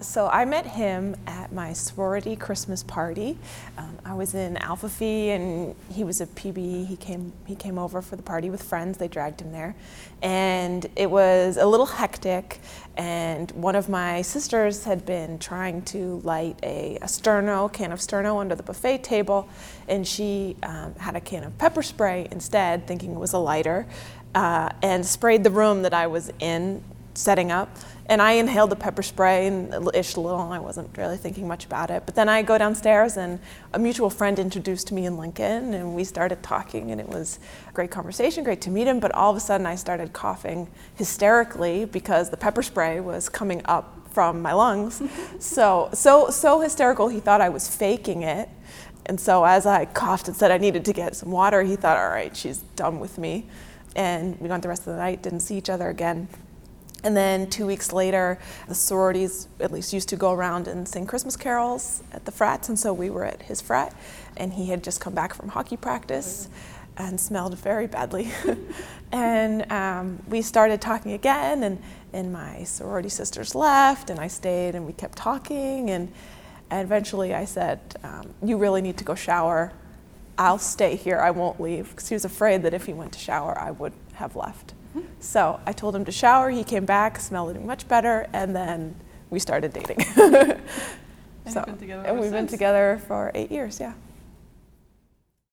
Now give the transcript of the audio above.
So I met him at my sorority Christmas party. Um, I was in Alpha Phi and he was a PB. He came he came over for the party with friends. They dragged him there, and it was a little hectic. And one of my sisters had been trying to light a, a sterno can of sterno under the buffet table, and she um, had a can of pepper spray instead, thinking it was a lighter, uh, and sprayed the room that I was in setting up. And I inhaled the pepper spray and ished a little, and I wasn't really thinking much about it. But then I go downstairs, and a mutual friend introduced me in Lincoln, and we started talking, and it was a great conversation, great to meet him. But all of a sudden, I started coughing hysterically because the pepper spray was coming up from my lungs. so, so, so hysterical, he thought I was faking it. And so, as I coughed and said I needed to get some water, he thought, all right, she's done with me. And we went the rest of the night, didn't see each other again. And then two weeks later, the sororities at least used to go around and sing Christmas carols at the frats, and so we were at his frat, and he had just come back from hockey practice and smelled very badly. and um, we started talking again, and, and my sorority sisters left, and I stayed, and we kept talking, and, and eventually I said, um, You really need to go shower. I'll stay here, I won't leave, because he was afraid that if he went to shower, I would have left. So I told him to shower. He came back, smelled much better, and then we started dating. and so, been together and we've been together for eight years. Yeah.